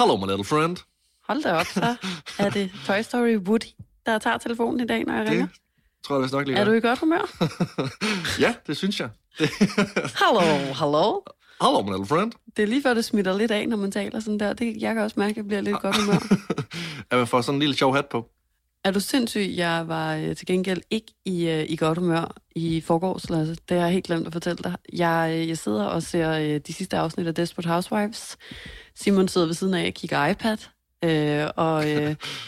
Hello, my little friend. Hold da op, så er det Toy Story Woody, der tager telefonen i dag, når jeg ringer. Det tror jeg vist nok lige. Er du i godt humør? ja, det synes jeg. Det... Hallo, hallo. Hello, my little friend. Det er lige før, det smitter lidt af, når man taler sådan der. Det, jeg kan også mærke, at jeg bliver lidt godt humør. at man får sådan en lille sjov hat på. Er du sindssyg? Jeg var øh, til gengæld ikke i, øh, i godt humør i forgårs, Lasse. Det har jeg helt glemt at fortælle dig. Jeg, øh, jeg sidder og ser øh, de sidste afsnit af Desperate Housewives. Simon sidder ved siden af og kigger iPad. Øh, og øh,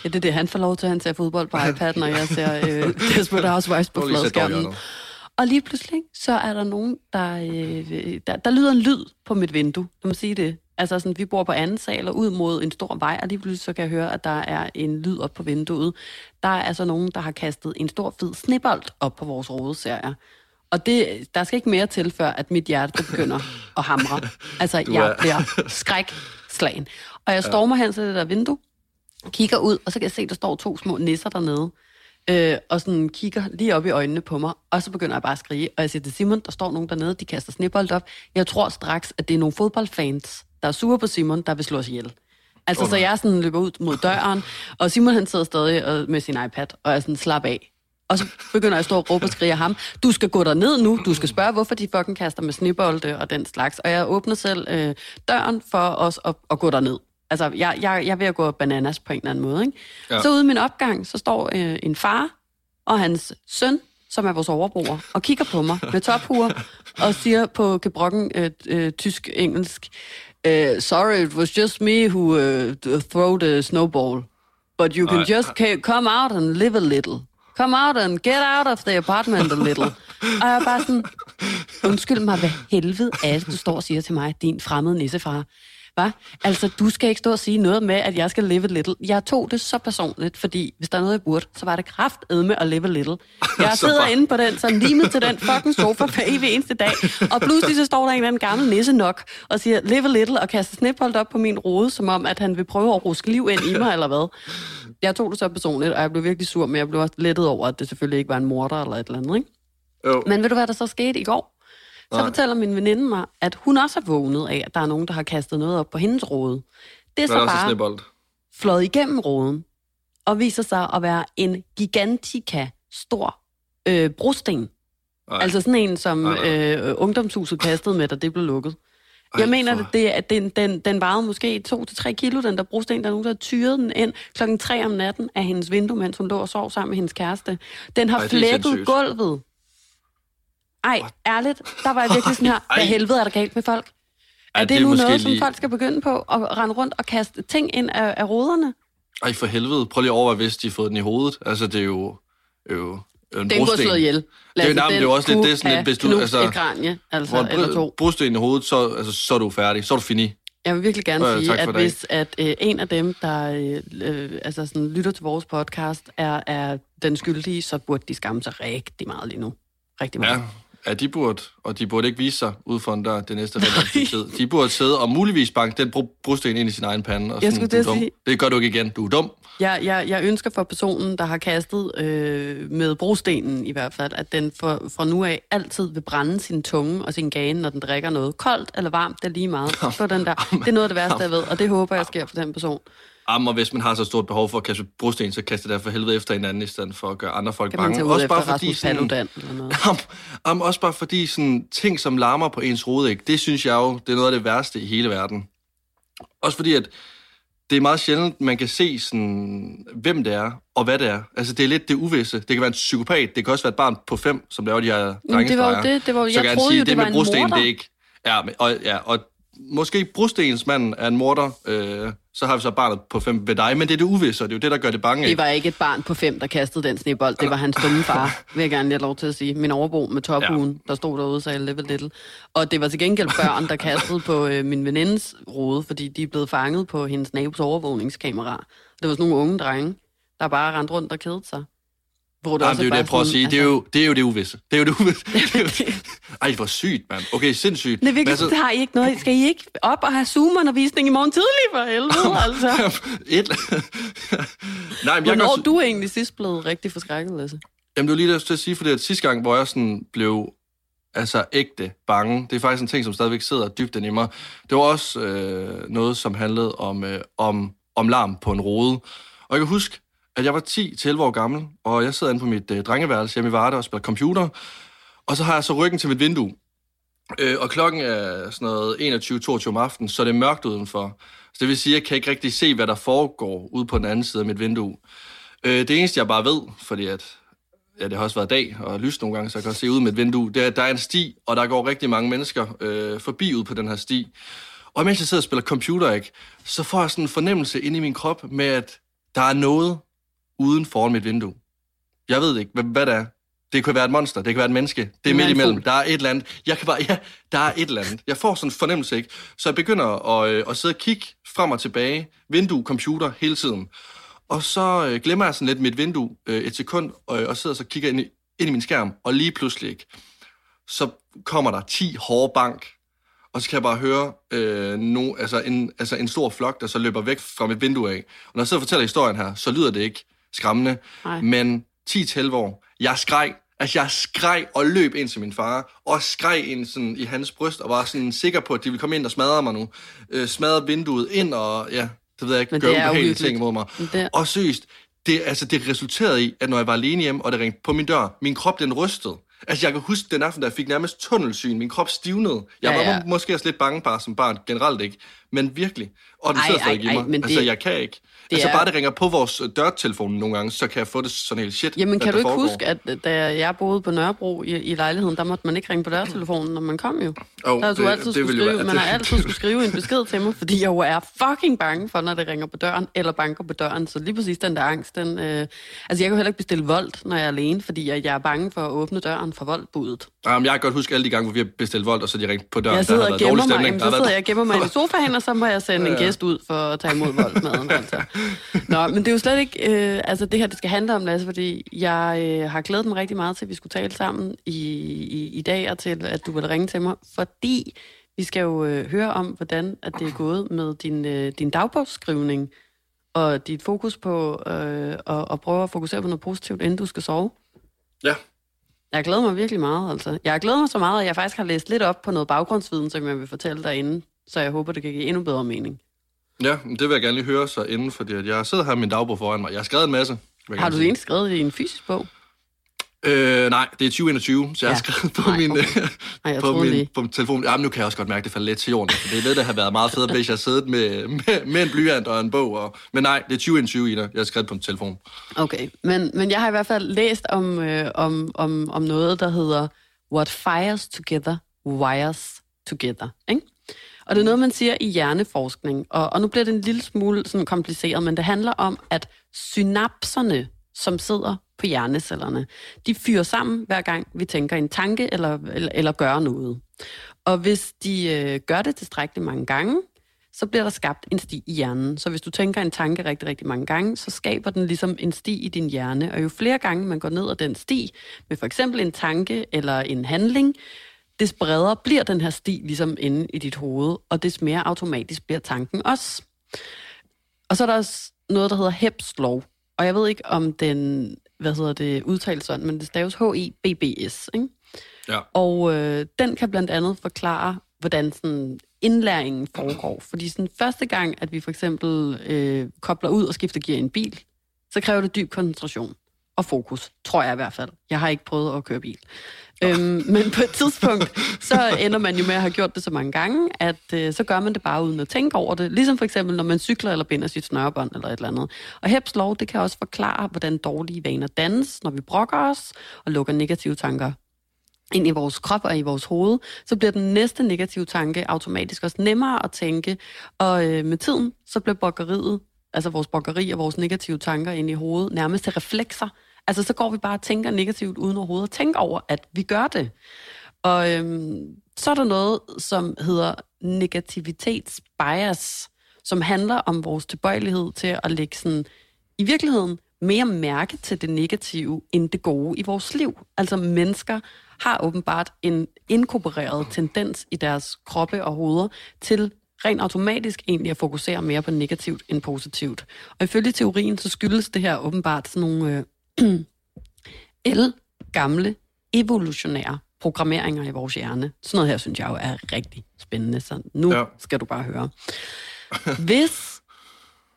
ja, det er det, han får lov til. Han ser fodbold på iPad, når jeg ser øh, Desperate Housewives på fladskærmen. Og lige pludselig, så er der nogen, der, øh, der... Der lyder en lyd på mit vindue. Du må sige det. Altså sådan, vi bor på anden sal og ud mod en stor vej, og lige pludselig så kan jeg høre, at der er en lyd op på vinduet. Der er altså nogen, der har kastet en stor fed snebold op på vores rode, ser jeg. Og det, der skal ikke mere til, før at mit hjerte begynder at hamre. Altså, Du jeg er- bliver skrækslagen. Og jeg stormer hen til det der vindue, kigger ud, og så kan jeg se, at der står to små nisser dernede, øh, og sådan kigger lige op i øjnene på mig, og så begynder jeg bare at skrige, og jeg siger til Simon, der står nogen dernede, de kaster snebold op. Jeg tror straks, at det er nogle fodboldfans, der er sure på Simon, der vil slå os ihjel. Altså, oh, så jeg sådan løber ud mod døren, og Simon han sidder stadig øh, med sin iPad, og er sådan, slap af. Og så begynder jeg at stå og råbe og skrige af ham, du skal gå ned nu, du skal spørge, hvorfor de fucking kaster med snebolde og den slags. Og jeg åbner selv øh, døren for os at, at gå derned. Altså, jeg, jeg, jeg er ved at gå bananas på en eller anden måde. Ikke? Ja. Så ude i min opgang, så står øh, en far og hans søn, som er vores overbror, og kigger på mig med tophuer og siger på gebrokken øh, øh, tysk-engelsk, øh, sorry, it was just me who øh, throw the snowball. But you can Ej. just come out and live a little. Come out and get out of the apartment a little. Og jeg er bare sådan, undskyld mig, hvad helvede er det, du står og siger til mig, din fremmede nissefar? Hva? Altså, du skal ikke stå og sige noget med, at jeg skal live a little. Jeg tog det så personligt, fordi hvis der er noget, jeg burde, så var det kraftedme at live a little. Jeg Så sidder bare- inde på den, sådan limet til den fucking sofa hver evig eneste dag, og pludselig så står der en eller anden gammel nisse nok, og siger, live a little, og kaster snebold op på min rode, som om, at han vil prøve at ruske liv ind i mig, eller hvad. Jeg tog det så personligt, og jeg blev virkelig sur, men jeg blev også lettet over, at det selvfølgelig ikke var en morder eller et eller andet, ikke? Jo. Men ved du, hvad der så skete i går? Så fortæller min veninde mig, at hun også er vågnet af, at der er nogen, der har kastet noget op på hendes rode. Det er så bare snebold. fløjet igennem roden, og viser sig at være en gigantika stor øh, brosten. Ej. Altså sådan en, som Nej, nej. øh, ungdomshuset kastede med, da det blev lukket. Ej, Jeg mener, for- det, at den, den, den vejede måske 2-3 kilo, den der brosten. Der er nogen, der har tyret den ind klokken 3 om natten af hendes vindue, mens hun lå og sov sammen med hendes kæreste. Den har Ej, Ej, flækket gulvet. Ej, ærligt, der var jeg virkelig sådan her, Ej. hvad helvede er der galt med folk? Ej, Er det det, er nu noget, som lige- folk skal begynde på, at rende rundt og kaste ting ind af, af ruderne? Ej, for helvede. Prøv lige at overveje, hvis de har fået den i hovedet. Altså, det er jo, jo, jo en Den kunne slået ihjel. Det er nej, det er jo også lidt- det er sådan lidt, hvis du- altså- et kranje, altså, Hvor eller to. en brosten i hovedet, så, altså, så er du færdig. Så er du fini. Jeg vil virkelig gerne Øh, sige, at dag. hvis at, øh, en af dem, der øh, altså sådan, lytter til vores podcast, er, er den skyldige, så burde de skamme sig rigtig meget lige nu. Rigtig meget. Ja, ja, de burde, og de burde ikke vise sig ud for en dør det næste tid. De burde sidde og muligvis banke den bro- brosten ind i sin egen pande. Og Jeg sådan, skulle at dum. sige- Det gør du ikke igen. Du er dum. Jeg, jeg, jeg ønsker for personen, der har kastet øh, med brostenen i hvert fald, at den for, fra nu af altid vil brænde sin tunge og sin gane, når den drikker noget. Koldt eller varmt, det er lige meget. Så den der. Det er noget af det værste, jeg ved, og det håber jeg sker for den person. Jamen, og hvis man har så stort behov for at kaste brosten, så kaste det for helvede efter hinanden, i stedet for at gøre andre folk Kan man bange. tage ud efter Rasmus Paludan eller noget? Jamen, jamen, også bare fordi sådan, ting, som larmer på ens rodæg, det synes jeg jo, det er noget af det værste i hele verden. Også fordi, at det er meget sjældent, man kan se, sådan, hvem det er, og hvad det er. Altså, det er lidt det uvisse. Det kan være en psykopat, det kan også være et barn på fem, som laver de her det var jo drengestreger. det- det var jo- Så jeg kan troede sige, jo, det med var en morder. det er ikke... Ja, men, og, ja, og måske brostensmanden er en morder, øh, så har vi så barnet på fem ved dig, men det er det uvisse, og det er jo det, der gør det bange. Det var ikke et barn på fem, der kastede den snebold. Det var hans dumme far, vil jeg gerne lige have lov til at sige. Min overbo med tophuen, ja. der stod derude og sagde live a little. Og det var til gengæld børn, der kastede på øh, min venindes rode, fordi de er blevet fanget på hendes nabos overvågningskamera. Det var sådan nogle unge drenge, der bare rendte rundt og kedede sig. Hvor Jamen, det er jo det, jeg prøver at sige. Det er, jo, det er jo det uvisse. Det er jo det uvisse. Altså... Ej, hvor sygt, mand. Okay, sindssygt. Det virkelig, altså... har I ikke noget. Skal I ikke op og have Zoom-undervisning i morgen tidlig for helvede, altså? Et... Nej, men jeg kan også... er du egentlig sidst blevet rigtig forskrækket, Lasse? Jamen, det var lige der til at sige, fordi at sidste gang, hvor jeg sådan blev altså ægte bange. Det er faktisk en ting, som stadigvæk sidder dybt inde i mig. Det var også øh, noget, som handlede om, øh, om, om larm på en rode. Og jeg kan huske, at jeg var 10-11 år gammel, og jeg sidder inde på mit øh, drengeværelse hjemme i Varde og spiller computer. Og så har jeg så ryggen til mit vindue. Øh, og klokken er sådan noget 21-22 om aftenen, så det er mørkt udenfor. Så det vil sige, at jeg kan ikke rigtig se, hvad der foregår ude på den anden side af mit vindue. Øh, det eneste, jeg bare ved, fordi at, ja, det har også været dag og lys nogle gange, så jeg kan se ud med et vindue, det er, at der er en sti, og der går rigtig mange mennesker øh, forbi ud på den her sti. Og mens jeg sidder og spiller computer, ikke, så får jeg sådan en fornemmelse inde i min krop med, at der er noget uden foran mit vindue. Jeg ved ikke, hvad, hvad det er. Det kan være et monster, det kan være et menneske. Det er midt imellem. Der er et eller andet. Jeg kan bare, ja, der er et eller andet. Jeg får sådan en fornemmelse, ikke? Så jeg begynder at, øh, at sidde og kigge frem og tilbage. Vindue, computer, hele tiden. Og så øh, glemmer jeg sådan lidt mit vindue øh, et sekund, og, og sidder så og kigger ind i, ind i min skærm, og lige pludselig, ikke? Så kommer der 10 hårde bank, og så kan jeg bare høre øh, no, altså en, altså en stor flok, der så løber væk fra mit vindue af. Og når jeg sidder og fortæller historien her, så lyder det ikke skræmmende, Nej. men 10-11 år, jeg skreg Altså, jeg skreg og løb ind til min far, og skreg ind sådan i hans bryst, og var sådan sikker på, at de ville komme ind og smadre mig nu. Øh, smadre vinduet ind, og ja, det ved jeg ikke, gøre ubehagelige ting mod mig. Det... Og seriøst, det, altså, det resulterede i, at når jeg var alene hjemme, og det ringte på min dør, min krop den rystede. Altså, jeg kan huske den aften, da jeg fik nærmest tunnelsyn. Min krop stivnede. Jeg ja, ja. var måske også lidt bange bare som barn, generelt ikke. Men virkelig. Og den sidder stadig i mig. Men altså, det... jeg kan ikke. Det altså er... bare det ringer på vores øh, dørtelefon nogle gange, så kan jeg få det sådan helt shit. Jamen kan du ikke foregår. huske, at øh, da jeg boede på Nørrebro i, i lejligheden, der måtte man ikke ringe på dørtelefonen, når man kom jo. Oh, der det, altid det, skrive, være, man har altid skulle skrive en besked til mig, fordi jeg jo er fucking bange for, når det ringer på døren, eller banker på døren. Så lige præcis den der angst, den... Øh... Altså jeg kan heller ikke bestille vold, når jeg er alene, fordi jeg, jeg er bange for at åbne døren for voldbudet. Um, jeg kan godt huske alle de gange, hvor vi har bestilt vold, og så de ringt på døren. Jeg sidder der og gemmer mig, jamen, så sidder jeg og gemmer mig i sofaen, og så må jeg sende ja. en gæst ud for at tage imod voldsmaden. Altså. Nå, men det er jo slet ikke, øh, altså det her, det skal handle om, Lasse, fordi jeg øh, har glædet mig rigtig meget til, at vi skulle tale sammen i, i, i dag, og til, at du vil ringe til mig, fordi vi skal jo øh, høre om, hvordan at det er gået med din, øh, din dagbogsskrivning, og dit fokus på øh, at, at prøve at fokusere på noget positivt, inden du skal sove. Ja. Jeg glæder mig virkelig meget, altså. Jeg glæder mig så meget, at jeg faktisk har læst lidt op på noget baggrundsviden, som jeg vil fortælle derinde, så jeg håber, det kan give endnu bedre mening. Ja, det vil jeg gerne lige høre så inden, fordi jeg sidder her med min dagbog foran mig. Jeg har skrevet en masse. Har du egentlig skrevet i en fysisk bog? Øh, nej, det er 2021, så jeg ja. har skrevet på nej, min, okay. nej, på min på min telefon. Jamen, nu kan jeg også godt mærke, at det falder lidt til jorden. For det er der har været meget fedt, hvis jeg har siddet med, med, med en blyant og en bog. Og, men nej, det er 2021, Ida. Jeg har skrevet på min telefon. Okay, men, men jeg har i hvert fald læst om, øh, om, om, om noget, der hedder What fires together, wires together. Ikke? Og det er noget, man siger i hjerneforskning. Og, og nu bliver det en lille smule sådan kompliceret, men det handler om, at synapserne, som sidder på hjernecellerne, de fyrer sammen, hver gang vi tænker en tanke eller, eller, eller gør noget. Og hvis de øh, gør det tilstrækkeligt mange gange, så bliver der skabt en sti i hjernen. Så hvis du tænker en tanke rigtig, rigtig mange gange, så skaber den ligesom en sti i din hjerne. Og jo flere gange man går ned ad den sti, med for eksempel en tanke eller en handling, des bredere bliver den her sti ligesom inde i dit hoved, og des mere automatisk bliver tanken også. Og så er der også noget, der hedder Hebs lov. Og jeg ved ikke, om den hvad hedder det, udtales sådan, men det staves H-I-B-B-S. Ikke? Ja. Og øh, den kan blandt andet forklare, hvordan sådan indlæringen foregår. Fordi sådan første gang, at vi for eksempel øh, kobler ud og skifter gear i en bil, så kræver det dyb koncentration og fokus, tror jeg i hvert fald. Jeg har ikke prøvet at køre bil. Øhm, men på et tidspunkt, så ender man jo med at have gjort det så mange gange, at øh, så gør man det bare uden at tænke over det. Ligesom for eksempel, når man cykler eller binder sit snørebånd eller et eller andet. Og Hebs lov, det kan også forklare, hvordan dårlige vaner dannes, når vi brokker os og lukker negative tanker ind i vores krop og i vores hoved, så bliver den næste negative tanke automatisk også nemmere at tænke. Og øh, med tiden, så bliver brokkeriet, altså vores brokkeri og vores negative tanker ind i hovedet, nærmest til reflekser, Altså, så går vi bare og tænker negativt uden overhovedet at tænke over, at vi gør det. Og øhm, så er der noget, som hedder negativitetsbias, som handler om vores tilbøjelighed til at lægge sådan, i virkeligheden mere mærke til det negative end det gode i vores liv. Altså mennesker har åbenbart en inkorporeret tendens i deres kroppe og hoveder til rent automatisk egentlig at fokusere mere på negativt end positivt. Og ifølge teorien, så skyldes det her åbenbart sådan nogle øh, el gamle evolutionære programmeringer i vores hjerne. Sådan noget her, synes jeg jo er rigtig spændende, så nu ja. skal du bare høre. Hvis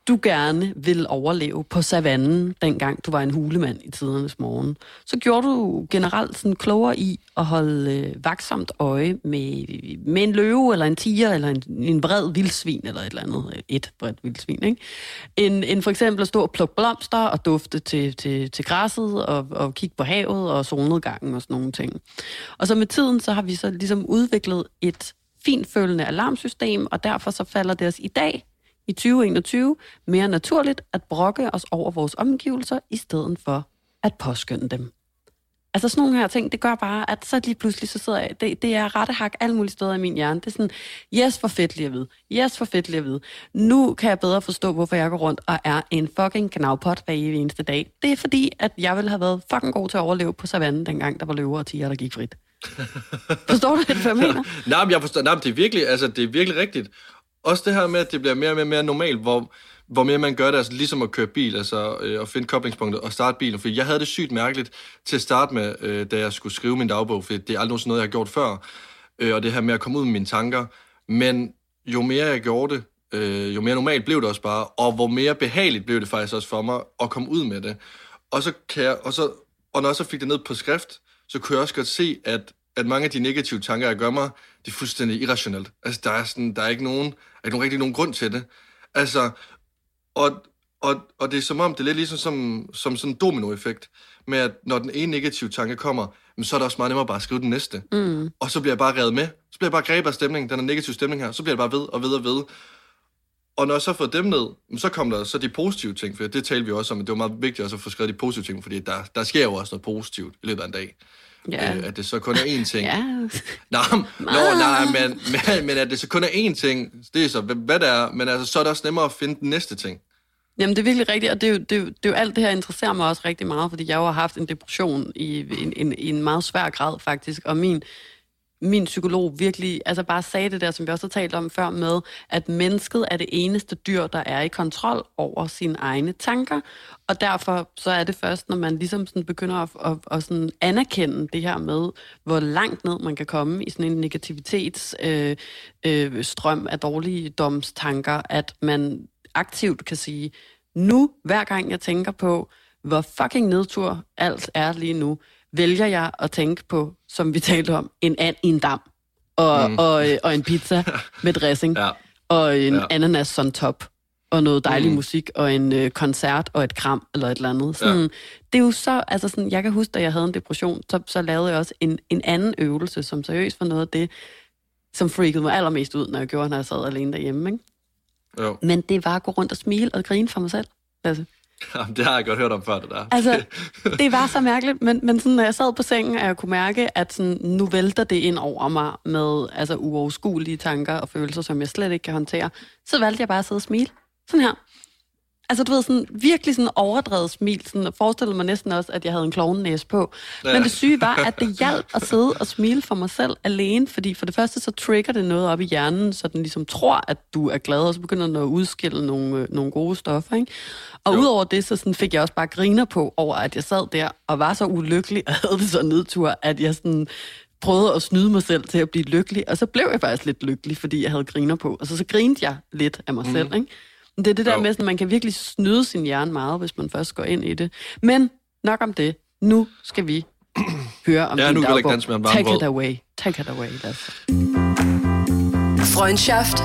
du gerne vil overleve på savannen, dengang du var en hulemand i tidernes morgen, så gjorde du generelt sådan klogere i at holde øh, vaksomt øje med, med en løve, eller en tiger, eller en, en bred vildsvin, eller et eller andet. Øh, et bredt vildsvin, ikke? En, en for eksempel at stå og plukke blomster og dufte til, til, til græsset, og, og kigge på havet og solnedgangen og sådan nogle ting. Og så med tiden, så har vi så ligesom udviklet et finfølende alarmsystem, og derfor så falder det os i dag i 2021 mere naturligt at brokke os over vores omgivelser, i stedet for at påskynde dem. Altså sådan nogle her ting, det gør bare, at så lige pludselig så sidder jeg, det, det er rettehak alle mulige steder i min hjerne. Det er sådan, yes, for fedt lige at vide. Yes, for fedt lige at vide. Nu kan jeg bedre forstå, hvorfor jeg går rundt og er en fucking knavpot hver eneste dag. Det er fordi, at jeg ville have været fucking god til at overleve på savannen, dengang der var løver og tiger, der gik frit. Forstår du det, hvad jeg mener? nej, men jeg forstår, nej, men det er virkelig, altså, det er virkelig rigtigt. Også det her med, at det bliver mere og mere, mere normalt, hvor, hvor mere man gør det, altså ligesom at køre bil, altså øh, at finde koblingspunktet og starte bilen. For jeg havde det sygt mærkeligt til at starte med, øh, da jeg skulle skrive min dagbog, for det er aldrig noget, jeg har gjort før. Øh, og det her med at komme ud med mine tanker. Men jo mere jeg gjorde det, øh, jo mere normalt blev det også bare, og hvor mere behageligt blev det faktisk også for mig at komme ud med det. Og så kan jeg, og så, og når jeg så fik det ned på skrift, så kunne jeg også godt se, at at mange af de negative tanker, jeg gør mig, det er fuldstændig irrationelt. Altså, der er, sådan, der er ikke nogen, ikke nogen, rigtig nogen grund til det. Altså, og, og, og det er som om, det er lidt ligesom som, som sådan en dominoeffekt, med at når den ene negative tanke kommer, så er det også meget nemmere bare at skrive den næste. Mm. Og så bliver jeg bare revet med. Så bliver jeg bare grebet af stemningen, den er negative stemning her, så bliver jeg bare ved og ved og ved. Og når jeg så får dem ned, så kommer der så de positive ting, for det talte vi også om, at det var meget vigtigt også at få skrevet de positive ting, fordi der, der sker jo også noget positivt i løbet af en dag. Ja. Øh, at det så kun er én ting. ja. Nå, nå, nej, men, men, men at det så kun er én ting, det er så, hvad det er, men altså, så er det også nemmere at finde den næste ting. Jamen, det er virkelig rigtigt, og det er, jo, det, er jo, det er jo alt det her interesserer mig også rigtig meget, fordi jeg jo har haft en depression i en, en, i en meget svær grad faktisk, og min, min psykolog virkelig altså bare sagde det der, som vi også har talt om før med, at mennesket er det eneste dyr, der er i kontrol over sine egne tanker, og derfor så er det først, når man ligesom sådan begynder at, at, at sådan anerkende det her med, hvor langt ned man kan komme i sådan en negativitetsstrøm øh, øh, strøm af dårlige domstanker, at man aktivt kan sige, nu hver gang jeg tænker på, hvor fucking nedtur alt er lige nu, vælger jeg at tænke på, som vi talte om, en and i en dam, og, mm. og, og en pizza med dressing, ja. og en ja. ananas on top, og noget dejlig mm. musik, og en øh, koncert, og et kram, eller et eller andet. Sådan, ja. Det er jo så, altså sådan, jeg kan huske, da jeg havde en depression, så, så lavede jeg også en, en anden øvelse, som seriøst var noget af det, som freakede mig allermest ud, når jeg gjorde, når jeg sad alene derhjemme. Ikke? Jo. Men det var at gå rundt og smile og grine for mig selv. Altså. Jamen, det har jeg godt hørt om før, det der. Altså, det var så mærkeligt, men, men sådan, når jeg sad på sengen, og jeg kunne mærke, at sådan, nu vælter det ind over mig med altså, uoverskuelige tanker og følelser, som jeg slet ikke kan håndtere, så valgte jeg bare at sidde og smile. Sådan her. Altså, du ved, sådan virkelig sådan overdrevet smil. Sådan, forestillede mig næsten også, at jeg havde en klovnenæs på. Ja. Men det syge var, at det hjalp at sidde og smile for mig selv alene, fordi for det første så trigger det noget op i hjernen, så den ligesom tror, at du er glad, og så begynder den at udskille nogle, øh, nogle gode stoffer, ikke? Og jo. udover det, så sådan fik jeg også bare griner på over, at jeg sad der og var så ulykkelig, og havde det så nedtur, at jeg sådan prøvede at snyde mig selv til at blive lykkelig, og så blev jeg faktisk lidt lykkelig, fordi jeg havde griner på. Og så, så grinede jeg lidt af mig mm. selv, ikke? Det er det der jo. med, at man kan virkelig snyde sin hjerne meget, hvis man først går ind i det. Men nok om det. Nu skal vi høre om ja, din nu dagbog. Danse med en Take it away. Take it away, Lasse. Freundschaft.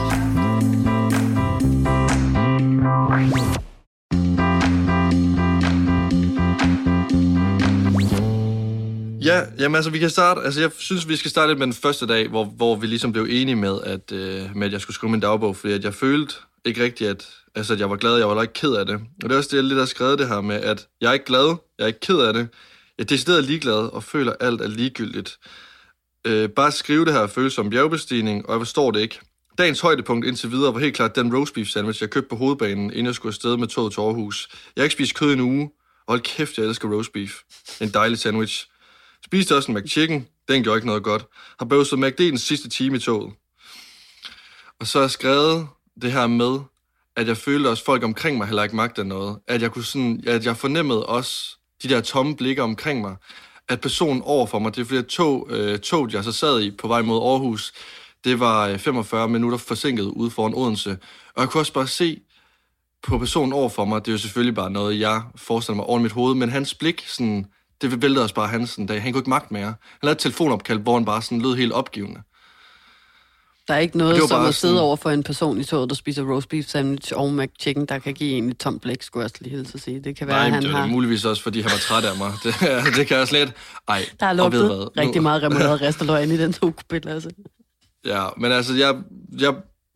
Ja, jamen altså, vi kan starte, altså jeg synes, vi skal starte lidt med den første dag, hvor, hvor vi ligesom blev enige med, at, øh, med, at jeg skulle skrive min dagbog, fordi at jeg følte ikke rigtigt, at, altså, at jeg var glad, jeg var ikke ked af det. Og det er også det, jeg lidt har skrevet det her med, at jeg er ikke glad, jeg er ikke ked af det, jeg er decideret ligeglad og føler, at alt er ligegyldigt. Øh, bare skrive det her føles som bjergbestigning, og jeg forstår det ikke. Dagens højdepunkt indtil videre var helt klart den roast beef sandwich, jeg købte på hovedbanen, inden jeg skulle afsted med toget til Aarhus. Jeg har ikke spist kød i en uge, og hold kæft, jeg elsker roast beef. En dejlig sandwich. Spiste også en McChicken, den gjorde ikke noget godt. Har bøvset McD den sidste time i toget. Og så har jeg skrevet det her med, at jeg følte også, at folk omkring mig heller ikke magtede noget. At jeg, kunne sådan, at jeg fornemmede også de der tomme blikke omkring mig. at personen over for mig, det er fordi, tog, øh, tog, jeg så sad i på vej mod Aarhus, det var øh, 45 minutter forsinket ude foran Odense. Og jeg kunne også bare se på personen over for mig, det er jo selvfølgelig bare noget, jeg forestiller mig over mit hoved, men hans blik, sådan, det væltede også bare hans sådan dag. Han kunne ikke magt mere. Han lavede et telefonopkald, hvor han bare sådan lød helt opgivende. Der er ikke noget som at sidde sådan... over for en person i toget, der spiser roast beef sandwich og McChicken, der kan give en et tomt blæk, skulle jeg lige hilse at sige. Det kan være, Nej, han det har... det muligvis også, fordi han var træt af mig. Det, det kan jeg slet... Ej, der er lugtet rigtig meget remoulade resteløgn i den to altså. Ja, men altså, jeg, jeg,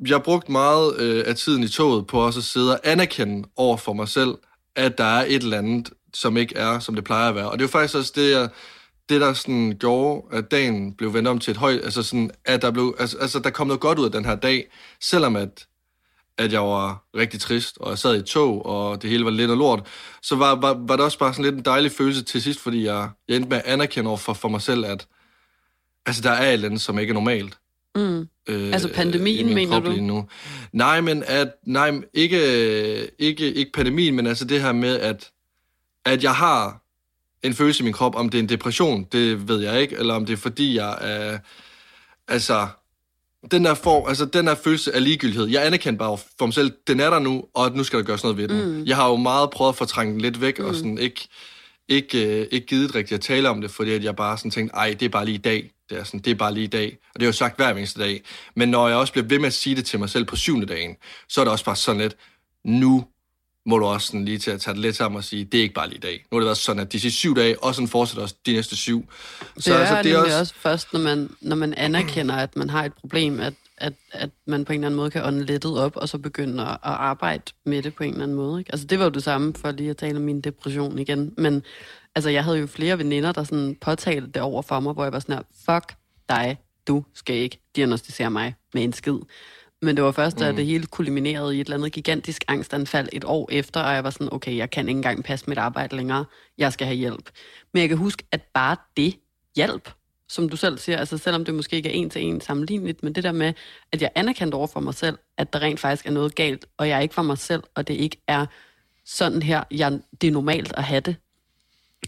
jeg brugte meget øh, af tiden i toget på også at sidde og anerkende over for mig selv, at der er et eller andet, som ikke er, som det plejer at være. Og det er jo faktisk også det, jeg det, der sådan gjorde, at dagen blev vendt om til et højt, altså sådan, at der blev, altså, altså der kom noget godt ud af den her dag, selvom at, at jeg var rigtig trist, og jeg sad i et tog, og det hele var lidt af lort, så var, var, var det også bare sådan lidt en dejlig følelse til sidst, fordi jeg, jeg endte med at anerkende over for, for mig selv, at altså, der er et eller andet, som ikke er normalt. Mm. Øh, altså pandemien, mener du? Nu. Nej, men at, nej, ikke, ikke, ikke pandemien, men altså det her med, at, at jeg har en følelse i min krop, om det er en depression, det ved jeg ikke, eller om det er fordi, jeg er... Altså, den der, form, altså, den der følelse af ligegyldighed, jeg anerkender bare for mig selv, den er der nu, og nu skal der gøres noget ved den. Mm. Jeg har jo meget prøvet at fortrænge den lidt væk, mm. og sådan ikke, ikke, øh, ikke givet rigtigt at tale om det, fordi at jeg bare sådan tænkte, ej, det er bare lige i dag. Det er, sådan, det er bare lige i dag. Og det har jeg jo sagt hver eneste dag. Men når jeg også bliver ved med at sige det til mig selv på syvende dagen, så er det også bare sådan lidt, nu må du også sådan lige til at tage det lidt sammen og sige, det er ikke bare lige i dag. Nu har det været sådan, at de sidste syv dage, og sådan fortsætter også de næste syv. Så det er, altså, det er også... også først, når man, når man anerkender, at man har et problem, at, at, at man på en eller anden måde kan ånde lettet op, og så begynde at, at arbejde med det på en eller anden måde. Ikke? Altså det var jo det samme, for lige at tale om min depression igen. Men altså, jeg havde jo flere veninder, der sådan påtalte det over for mig, hvor jeg var sådan her, fuck dig, du skal ikke diagnostisere mig med en skid. Men det var først, da mm. det hele kulminerede i et eller andet gigantisk angstanfald et år efter, og jeg var sådan, okay, jeg kan ikke engang passe mit arbejde længere, jeg skal have hjælp. Men jeg kan huske, at bare det hjælp, som du selv siger, altså selvom det måske ikke er en til en sammenligneligt, men det der med, at jeg anerkendte over for mig selv, at der rent faktisk er noget galt, og jeg er ikke for mig selv, og det ikke er sådan her, jeg, det er normalt at have det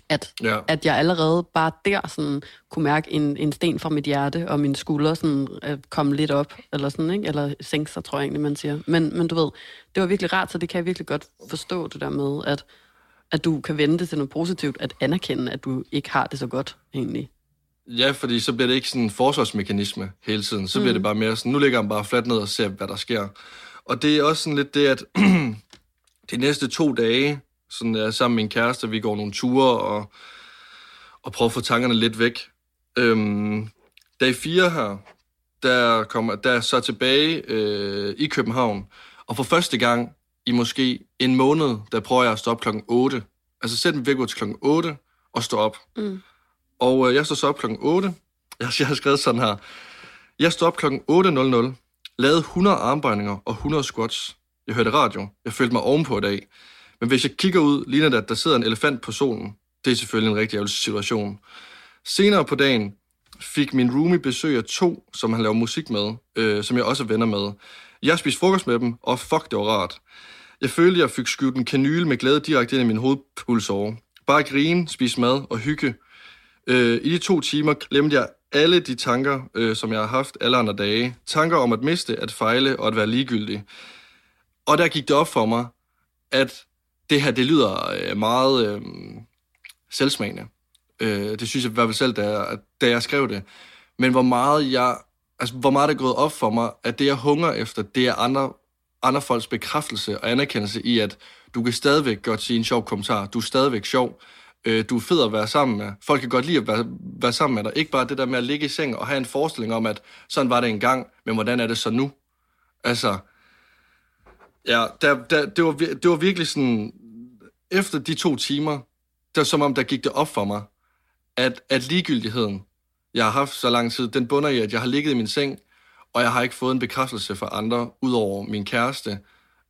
at, ja. at jeg allerede bare der sådan, kunne mærke en, en sten fra mit hjerte, og min skulder sådan, øh, kom lidt op, eller sådan, ikke? eller sænke sig, tror jeg egentlig, man siger. Men, men du ved, det var virkelig rart, så det kan jeg virkelig godt forstå, det der med, at, at du kan vende det til noget positivt, at anerkende, at du ikke har det så godt, egentlig. Ja, fordi så bliver det ikke sådan en forsvarsmekanisme hele tiden. Så mm. bliver det bare mere sådan, nu ligger han bare fladt ned og ser, hvad der sker. Og det er også sådan lidt det, at de næste to dage, sådan jeg sammen med min kæreste, vi går nogle ture og, og prøver at få tankerne lidt væk. Øhm, dag 4 her, der, kommer, der er så tilbage øh, i København, og for første gang i måske en måned, der prøver jeg at stå op klokken 8. Altså sætte en vækkeur til klokken 8 og stå op. Mm. Og øh, jeg står så op klokken 8. Jeg, jeg har skrevet sådan her. Jeg står op klokken 8.00, lavede 100 armbøjninger og 100 squats. Jeg hørte radio. Jeg følte mig ovenpå i dag. Men hvis jeg kigger ud, ligner det, at der sidder en elefant på solen. Det er selvfølgelig en rigtig ærgerlig situation. Senere på dagen fik min roomie besøg af to, som han laver musik med, øh, som jeg også er venner med. Jeg spiste frokost med dem, og fuck, det var rart. Jeg følte, jeg fik skudt en kanyle med glæde direkte ind i min hovedpulsåre. Bare grine, spise mad og hygge. Øh, I de to timer glemte jeg alle de tanker, øh, som jeg har haft alle andre dage. Tanker om at miste, at fejle og at være ligegyldig. Og der gik det op for mig, at det her, det lyder øh, meget øh, selvsmagende. Øh, det synes jeg i hvert fald selv, da jeg, da jeg skrev det. Men hvor meget jeg, altså hvor meget det er gået op for mig, at det jeg hunger efter, det er andre, andre folks bekræftelse og anerkendelse i, at du kan stadigvæk godt sige en sjov kommentar. Du er stadigvæk sjov. Øh, du er fed at være sammen med. Folk kan godt lide at være, være sammen med dig. Ikke bare det der med at ligge i seng og have en forestilling om, at sådan var det engang, men hvordan er det så nu? Altså, Ja, der, der, det, var, det var virkelig sådan, efter de to timer, det var som om, der gik det op for mig, at, at ligegyldigheden, jeg har haft så lang tid, den bunder i, at jeg har ligget i min seng, og jeg har ikke fået en bekræftelse fra andre, udover min kæreste,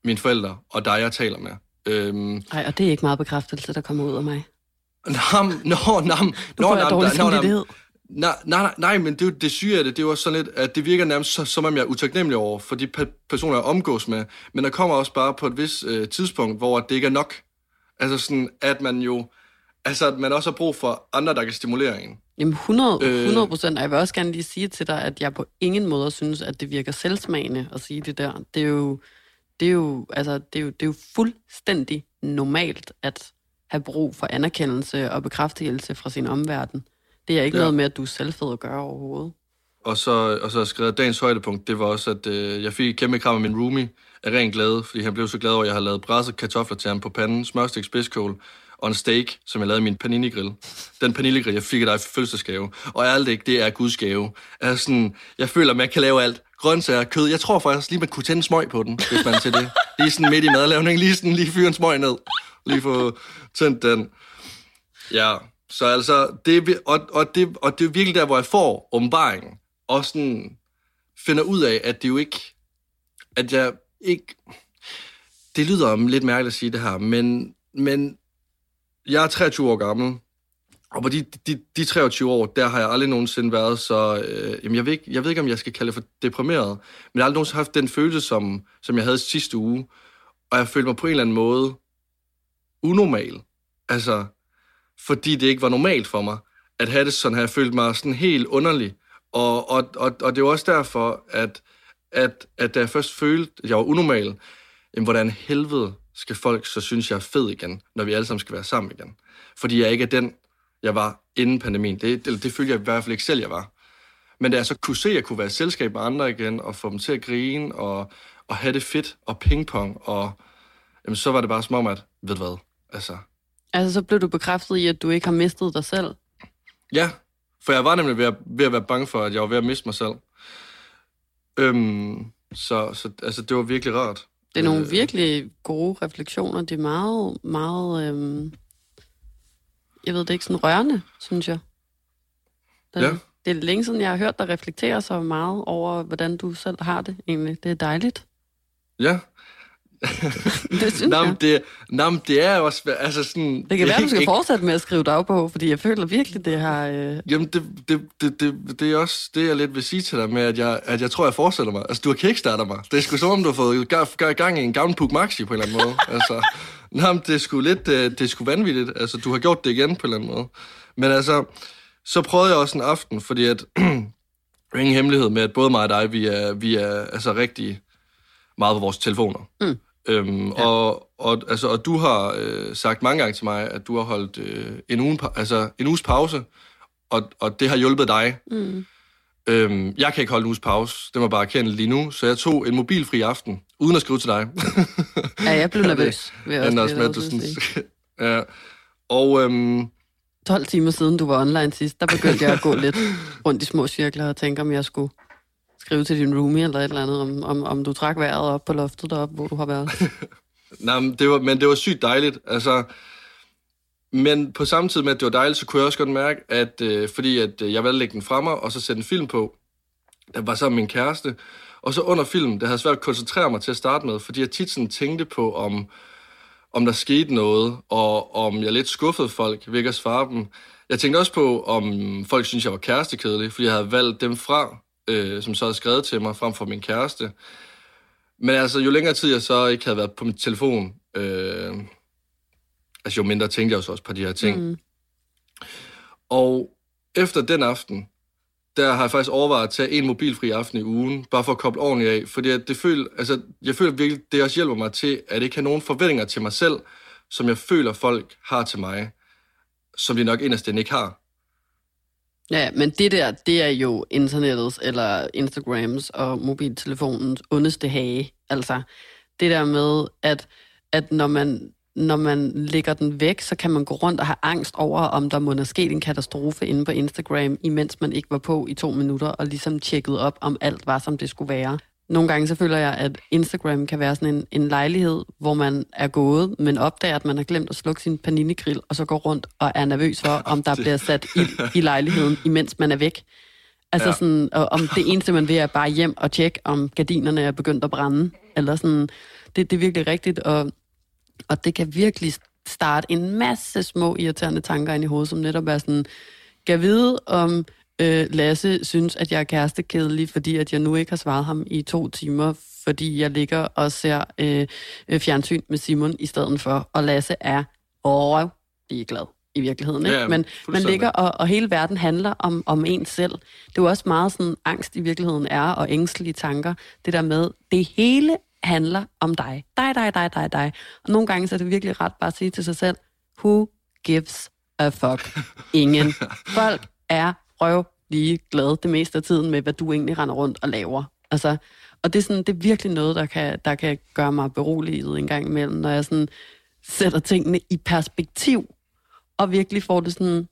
mine forældre og dig, jeg taler med. Øhm, Ej, og det er ikke meget bekræftelse, der kommer ud af mig. Nam, nå, nam, nå, dårlig samvittighed. Nej, nej, nej, men det, det syge af det, det var sådan lidt, at det virker nærmest så, som om jeg er utaknemmelig over for de personer, jeg omgås med. Men der kommer også bare på et vis øh, tidspunkt, hvor det ikke er nok. Altså sådan, at man jo, altså, at man også har brug for andre, der kan stimulere en. Jamen 100, Øh. 100 procent, og jeg vil også gerne lige sige til dig, at jeg på ingen måde synes, at det virker selvsmagende at sige det der. Det er jo, det er jo, altså, det er jo, det er jo fuldstændig normalt at have brug for anerkendelse og bekræftelse fra sin omverden. Det er ikke Ja. noget med, at du er selvfed at gøre overhovedet. Og så, og så skrevet, dagens højdepunkt, det var også, at øh, jeg fik et kæmpe kram af min roomie af ren glæde, fordi han blev så glad over, at jeg har lavet bræsset kartofler til ham på panden, smørstik spidskål og en steak, som jeg lavede i min panini-grill. Den panini-grill, jeg fik af dig i fødselsdagsgave. Og ærligt ikke, det er Guds gave. Altså sådan, jeg føler, man kan lave alt. Grøntsager, kød. Jeg tror faktisk lige, man kunne tænde smøg på den, hvis man til det. Lige sådan midt i madlavning, lige sådan, lige fyre en smøg ned. Lige få tændt den. Ja, så altså, det og, og, det, og det er virkelig der, hvor jeg får åbenbaringen, og sådan finder ud af, at det jo ikke, at jeg ikke, det lyder om lidt mærkeligt at sige det her, men, men jeg er 23 år gammel, og på de, de, de 23 år, der har jeg aldrig nogensinde været så... Øh, jamen jeg, ved ikke, jeg ved ikke, om jeg skal kalde det for deprimeret, men jeg har aldrig nogensinde haft den følelse, som, som jeg havde sidste uge. Og jeg følte mig på en eller anden måde unormal. Altså, fordi det ikke var normalt for mig at have det sådan her. Jeg følte mig sådan helt underlig. Og, og, og, og det var også derfor, at, at, at da jeg først følte, at jeg var unormal, jamen hvordan helvede skal folk så synes, jeg er fed igen, når vi alle sammen skal være sammen igen. Fordi jeg ikke er den, jeg var inden pandemien. Det, det, det følte jeg i hvert fald ikke selv, jeg var. Men da jeg så kunne se, at jeg kunne være i selskab med andre igen, og få dem til at grine, og, og have det fedt, og pingpong, og jamen, så var det bare som om, at, ved du hvad, altså, Altså, så blev du bekræftet i, at du ikke har mistet dig selv. Ja, for jeg var nemlig ved at, ved at være bange for, at jeg var ved at miste mig selv. Øhm, så, så altså, det var virkelig rart. Det er nogle Øh, virkelig gode refleksioner. Det er meget, meget, øhm, jeg ved det ikke, sådan rørende, synes jeg. Det, Ja. det er længe siden, jeg har hørt dig reflektere så meget over, hvordan du selv har det egentlig. Det er dejligt. Ja, Det synes Nå, jeg. det, nå, det er også, altså sådan... Det kan være, du skal ikke, fortsætte med at skrive dagbog, fordi jeg føler virkelig, det har... Øh... Jamen, det, det, det, det, det er også det, jeg lidt vil sige til dig med, at jeg, at jeg tror, jeg fortsætter mig. Altså, du har kickstarter mig. Det er sgu som om, du har fået gang, gang, i en gammel Puk Maxi på en eller anden måde. Altså, nå, det er sgu lidt, øh, det er sgu vanvittigt. Altså, du har gjort det igen på en eller anden måde. Men altså, så prøvede jeg også en aften, fordi at, ingen hemmelighed med, at både mig og dig, vi er, vi er altså rigtig meget på vores telefoner. Mm. Øhm, ja. og, og, altså, og du har øh, sagt mange gange til mig, at du har holdt øh, en, uge, altså, en uges pause, og, og det har hjulpet dig. Mm. Øhm, jeg kan ikke holde en uges pause, det må bare erkende lige nu, så jeg tog en mobilfri aften, uden at skrive til dig. Ja, jeg blev nervøs. Jeg også Anders sige. ja. Og øhm, 12 timer siden du var online sidst, der begyndte jeg at gå lidt rundt i små cirkler og tænke, om jeg skulle skrive til din roomie eller et eller andet, om, om, om du trak vejret op på loftet deroppe, hvor du har været. nej, men, det var, men det var sygt dejligt. Altså, men på samme tid med, at det var dejligt, så kunne jeg også godt mærke, at øh, fordi at, øh, jeg valgte at lægge den fremme og så sætte en film på, der var sammen med min kæreste, og så under filmen, der havde svært at koncentrere mig til at starte med, fordi jeg tit sådan tænkte på, om, om der skete noget, og om jeg lidt skuffede folk ved ikke at svare dem. Jeg tænkte også på, om folk synes jeg var kærestekedelig, fordi jeg havde valgt dem fra, øh, som så havde skrevet til mig, frem for min kæreste. Men altså, jo længere tid jeg så ikke havde været på min telefon, øh, altså jo mindre tænkte jeg også på de her ting. Mm. Og efter den aften, der har jeg faktisk overvejet at tage en mobilfri aften i ugen, bare for at koble ordentligt af, fordi det føler, altså, jeg føler virkelig, det også hjælper mig til, at ikke have nogen forventninger til mig selv, som jeg føler, folk har til mig, som de nok inderst inde ikke har. Ja, men det der, det er jo internettets eller Instagrams og mobiltelefonens ondeste hage. Altså, det der med, at, at når man når man lægger den væk, så kan man gå rundt og have angst over, om der må have sket en katastrofe inde på Instagram, imens man ikke var på i to minutter, og ligesom tjekket op, om alt var, som det skulle være. Nogle gange så føler jeg, at Instagram kan være sådan en, en lejlighed, hvor man er gået, men opdager, at man har glemt at slukke sin paninegrill, og så går rundt og er nervøs for, om der bliver sat ild i lejligheden, imens man er væk. Altså Ja. sådan, og om det eneste, man vil, er bare hjem og tjekke, om gardinerne er begyndt at brænde. Eller sådan, det, det er virkelig rigtigt, og, og det kan virkelig starte en masse små irriterende tanker ind i hovedet, som netop er sådan, kan vide, om øh, Lasse synes, at jeg er kærestekedelig, fordi at jeg nu ikke har svaret ham i to timer, fordi jeg ligger og ser øh, øh, fjernsyn med Simon i stedet for, og Lasse er røv glad i virkeligheden. Ikke? Ja, men man ligger, og, og hele verden handler om, om en selv. Det er jo også meget sådan, angst i virkeligheden er, og ængstelige tanker. Det der med, det hele handler om dig. Dig, dig, dig, dig, dig. Og nogle gange så er det virkelig ret bare at sige til sig selv, who gives a fuck? Ingen. Folk er røv lige glade det meste af tiden med, hvad du egentlig render rundt og laver. Altså, og det er, sådan, det er virkelig noget, der kan, der kan gøre mig beroliget en gang imellem, når jeg sådan sætter tingene i perspektiv, og virkelig får det sådan...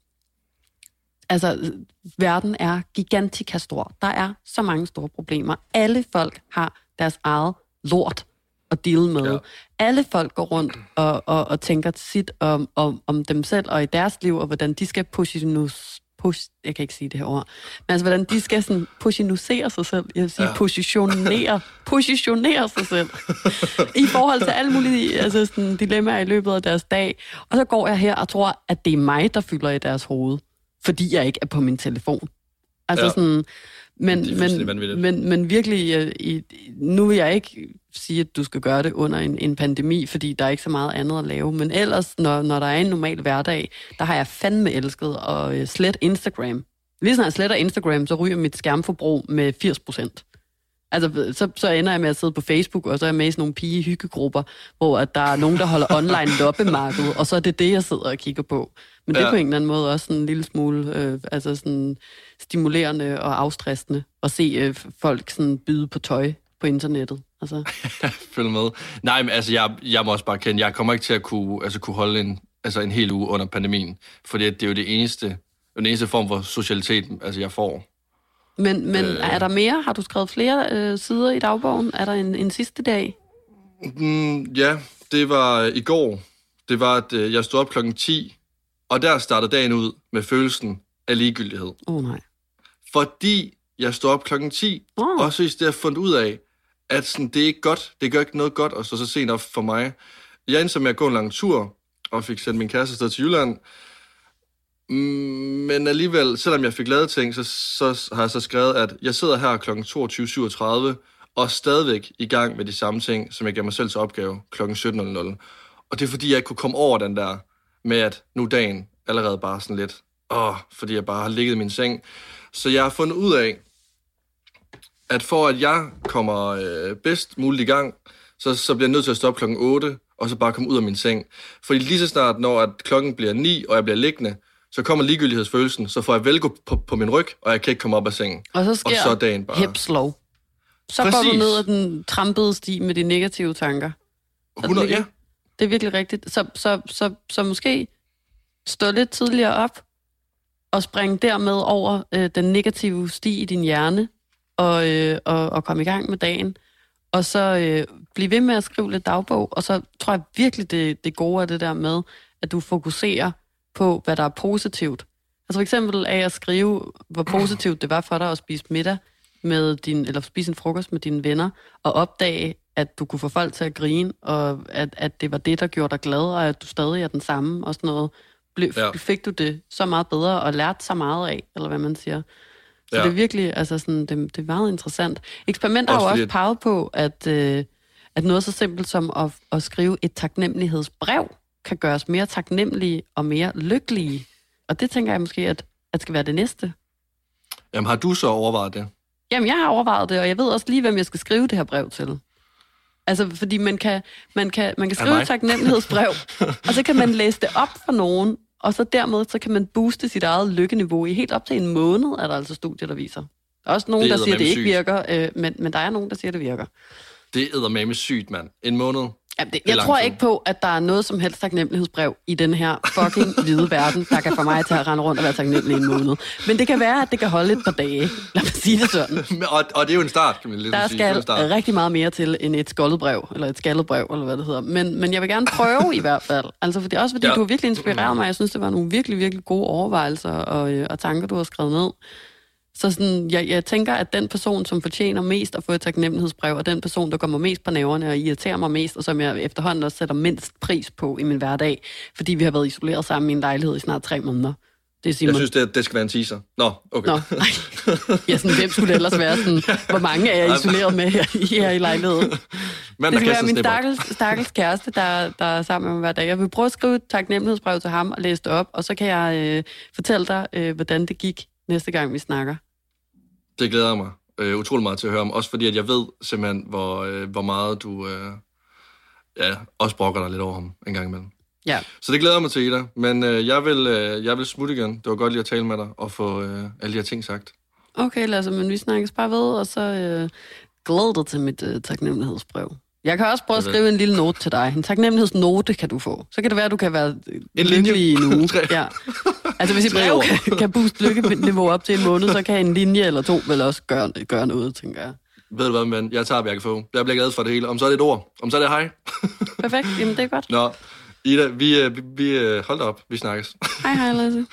Altså, verden er gigantika stor. Der er så mange store problemer. Alle folk har deres eget lort at deal med. Ja. Alle folk går rundt og, og, og tænker sit om, om, om dem selv og i deres liv, og hvordan de skal positionus, pos, jeg kan ikke sige det her ord, men altså, hvordan de skal sådan positionere sig selv. Jeg vil sige, Ja. positionere, positionere sig selv. I forhold til alle mulige altså sådan, dilemmaer i løbet af deres dag. Og så går jeg her og tror, at det er mig, der fylder i deres hoved, fordi jeg ikke er på min telefon. Altså ja. sådan... Men, men, men, men virkelig, øh, i, nu vil jeg ikke sige, at du skal gøre det under en, en pandemi, fordi der er ikke så meget andet at lave. Men ellers, når, når der er en normal hverdag, der har jeg fandme elsket at øh, slette Instagram. Lige snart jeg sletter Instagram, så ryger mit skærmforbrug med 80 procent. Altså, så, så ender jeg med at sidde på Facebook, og så er jeg med i sådan nogle pige-hyggegrupper, hvor at der er nogen, der holder online loppemarked, og så er det det, jeg sidder og kigger på. Men det er Ja. på en eller anden måde også sådan en lille smule øh, altså sådan stimulerende og afstressende at se øh, folk sådan byde på tøj på internettet. Altså, Følg med. Nej, men altså, jeg, jeg må også bare kende, jeg kommer ikke til at kunne, altså, kunne holde en, altså, en hel uge under pandemien, fordi det er jo det eneste, den eneste form for socialitet, altså, jeg får. men men Øh. er der mere? Har du skrevet flere øh, sider i dagbogen? Er der en, en sidste dag? Mm, ja, det var i går. Det var, at øh, jeg stod op klokken 10, og der startede dagen ud med følelsen af ligegyldighed. Åh oh, nej. Fordi jeg stod op klokken 10, Åh. og så i stedet fundet ud af, at sådan, det er ikke godt. Det gør ikke noget godt at stå så sent op for mig. Jeg endte så med at gå en lang tur, og fik sendt min kæreste afsted til Jylland. Mm, Men alligevel, selvom jeg fik lavet ting, så, så har jeg så skrevet, at jeg sidder her kl. 22.37 og stadigvæk i gang med de samme ting, som jeg gav mig selv til opgave kl. 17.00. Og det er fordi, jeg ikke kunne komme over den der med, at nu dagen allerede bare sådan lidt, åh, fordi jeg bare har ligget i min seng. Så jeg har fundet ud af, at for at jeg kommer øh, bedst muligt i gang, så, så bliver jeg nødt til at stoppe klokken 8, og så bare komme ud af min seng. Fordi lige så snart, når at klokken bliver 9, og jeg bliver liggende, så kommer ligegyldighedsfølelsen, så får jeg velgo på, på min ryg, og jeg kan ikke komme op af sengen. Og så sker Og så er dagen bare... hepslov. Så går Præcis. du ned ad den trampede sti med de negative tanker. Så 100, det, ja, det er virkelig rigtigt. Så, så, så, så måske stå lidt tidligere op og springe dermed over øh, den negative sti i din hjerne og, øh, og, og komme i gang med dagen. Og så øh, blive ved med at skrive lidt dagbog, og så tror jeg virkelig, det, det gode er det der med, at du fokuserer på, hvad der er positivt. Altså for eksempel af at skrive, hvor positivt det var for dig at spise middag med din, eller spise en frokost med dine venner, og opdage, at du kunne få folk til at grine, og at, at det var det, der gjorde dig glad, og at du stadig er den samme, og sådan noget. Ble, Ja. Fik du det så meget bedre, og lærte så meget af, eller hvad man siger. Så Ja. det er virkelig, altså sådan, det, det er meget interessant. Eksperimenter har Også jo også peget på, at, øh, at noget så simpelt som at, at skrive et taknemmelighedsbrev, kan gøre os mere taknemmelige og mere lykkelige. Og det tænker jeg måske, at, at skal være det næste. Jamen, har du så overvejet det? Jamen, jeg har overvejet det, og jeg ved også lige, hvem jeg skal skrive det her brev til. Altså, fordi man kan, man kan, man kan skrive et taknemmelighedsbrev, og så kan man læse det op for nogen, og så dermed så kan man booste sit eget lykkeniveau i helt op til en måned, er der altså studier, der viser. Der er også nogen, der er siger, at det ikke eddermame virker, øh, men, men der er nogen, der siger, at det virker. Det er med sygt, mand. En måned. Jamen, det, jeg tror tid. ikke på, at der er noget som helst taknemmelighedsbrev i den her fucking hvide verden, der kan få mig til at rende rundt og være taknemmelig i en måned. Men det kan være, at det kan holde et par dage. Lad mig sige det sådan. Og, og det er jo en start, kan man lidt Der sige. Er jo skal start. rigtig meget mere til end et skoldet brev, eller et skaldet brev, eller hvad det hedder. Men, men jeg vil gerne prøve i hvert fald. Altså, for det er også fordi, Ja. du har virkelig inspireret mig. Jeg synes, det var nogle virkelig, virkelig gode overvejelser og, øh, og tanker, du har skrevet ned. Så sådan, jeg, jeg tænker, at den person, som fortjener mest at få et taknemmelighedsbrev, er den person, der kommer mest på næverne og irriterer mig mest, og som jeg efterhånden også sætter mindst pris på i min hverdag, fordi vi har været isoleret sammen i en lejlighed i snart tre måneder. Det er Simon. Jeg synes, det, det skal være en teaser. Nå, okay. Nå, nej. Ja, sådan, hvem skulle det ellers være? Sådan, hvor mange er jeg isoleret med her, her i lejligheden? Mand, Det skal være min stakkels, stakkels kæreste, der, der er sammen med mig hver dag. Jeg vil prøve at skrive et taknemmelighedsbrev til ham og læse det op, og så kan jeg øh, fortælle dig, øh, hvordan det gik næste gang, vi snakker. Det glæder jeg mig øh, utrolig meget til at høre om. Også fordi, at jeg ved simpelthen, hvor, øh, hvor meget du øh, ja, også brokker dig lidt over ham en gang imellem. Ja. Så det glæder jeg mig til, Ida. Men øh, jeg, vil, øh, jeg vil smutte igen. Det var godt lige at tale med dig og få øh, alle de her ting sagt. Okay, Lasse, men vi snakkes bare ved, og så øh, glæder dig til mit øh, taknemmelighedsbrev. Jeg kan også prøve at skrive en lille note til dig. En taknemmelighedsnote kan du få. Så kan det være, at du kan være En linje. lykkelig i en uge. Ja. Altså hvis et brev kan, kan booste lykkeniveau op til en måned, så kan en linje eller to vel også gøre, gøre noget, tænker jeg. Ved du hvad, men jeg tager, hvad jeg kan få. Jeg bliver glad for det hele. Om så er det et ord. Om så er det hej. Perfekt, jamen det er godt. Nå, Ida, vi, øh, vi, vi øh, hold op. Vi snakkes. Hej hej Lasse.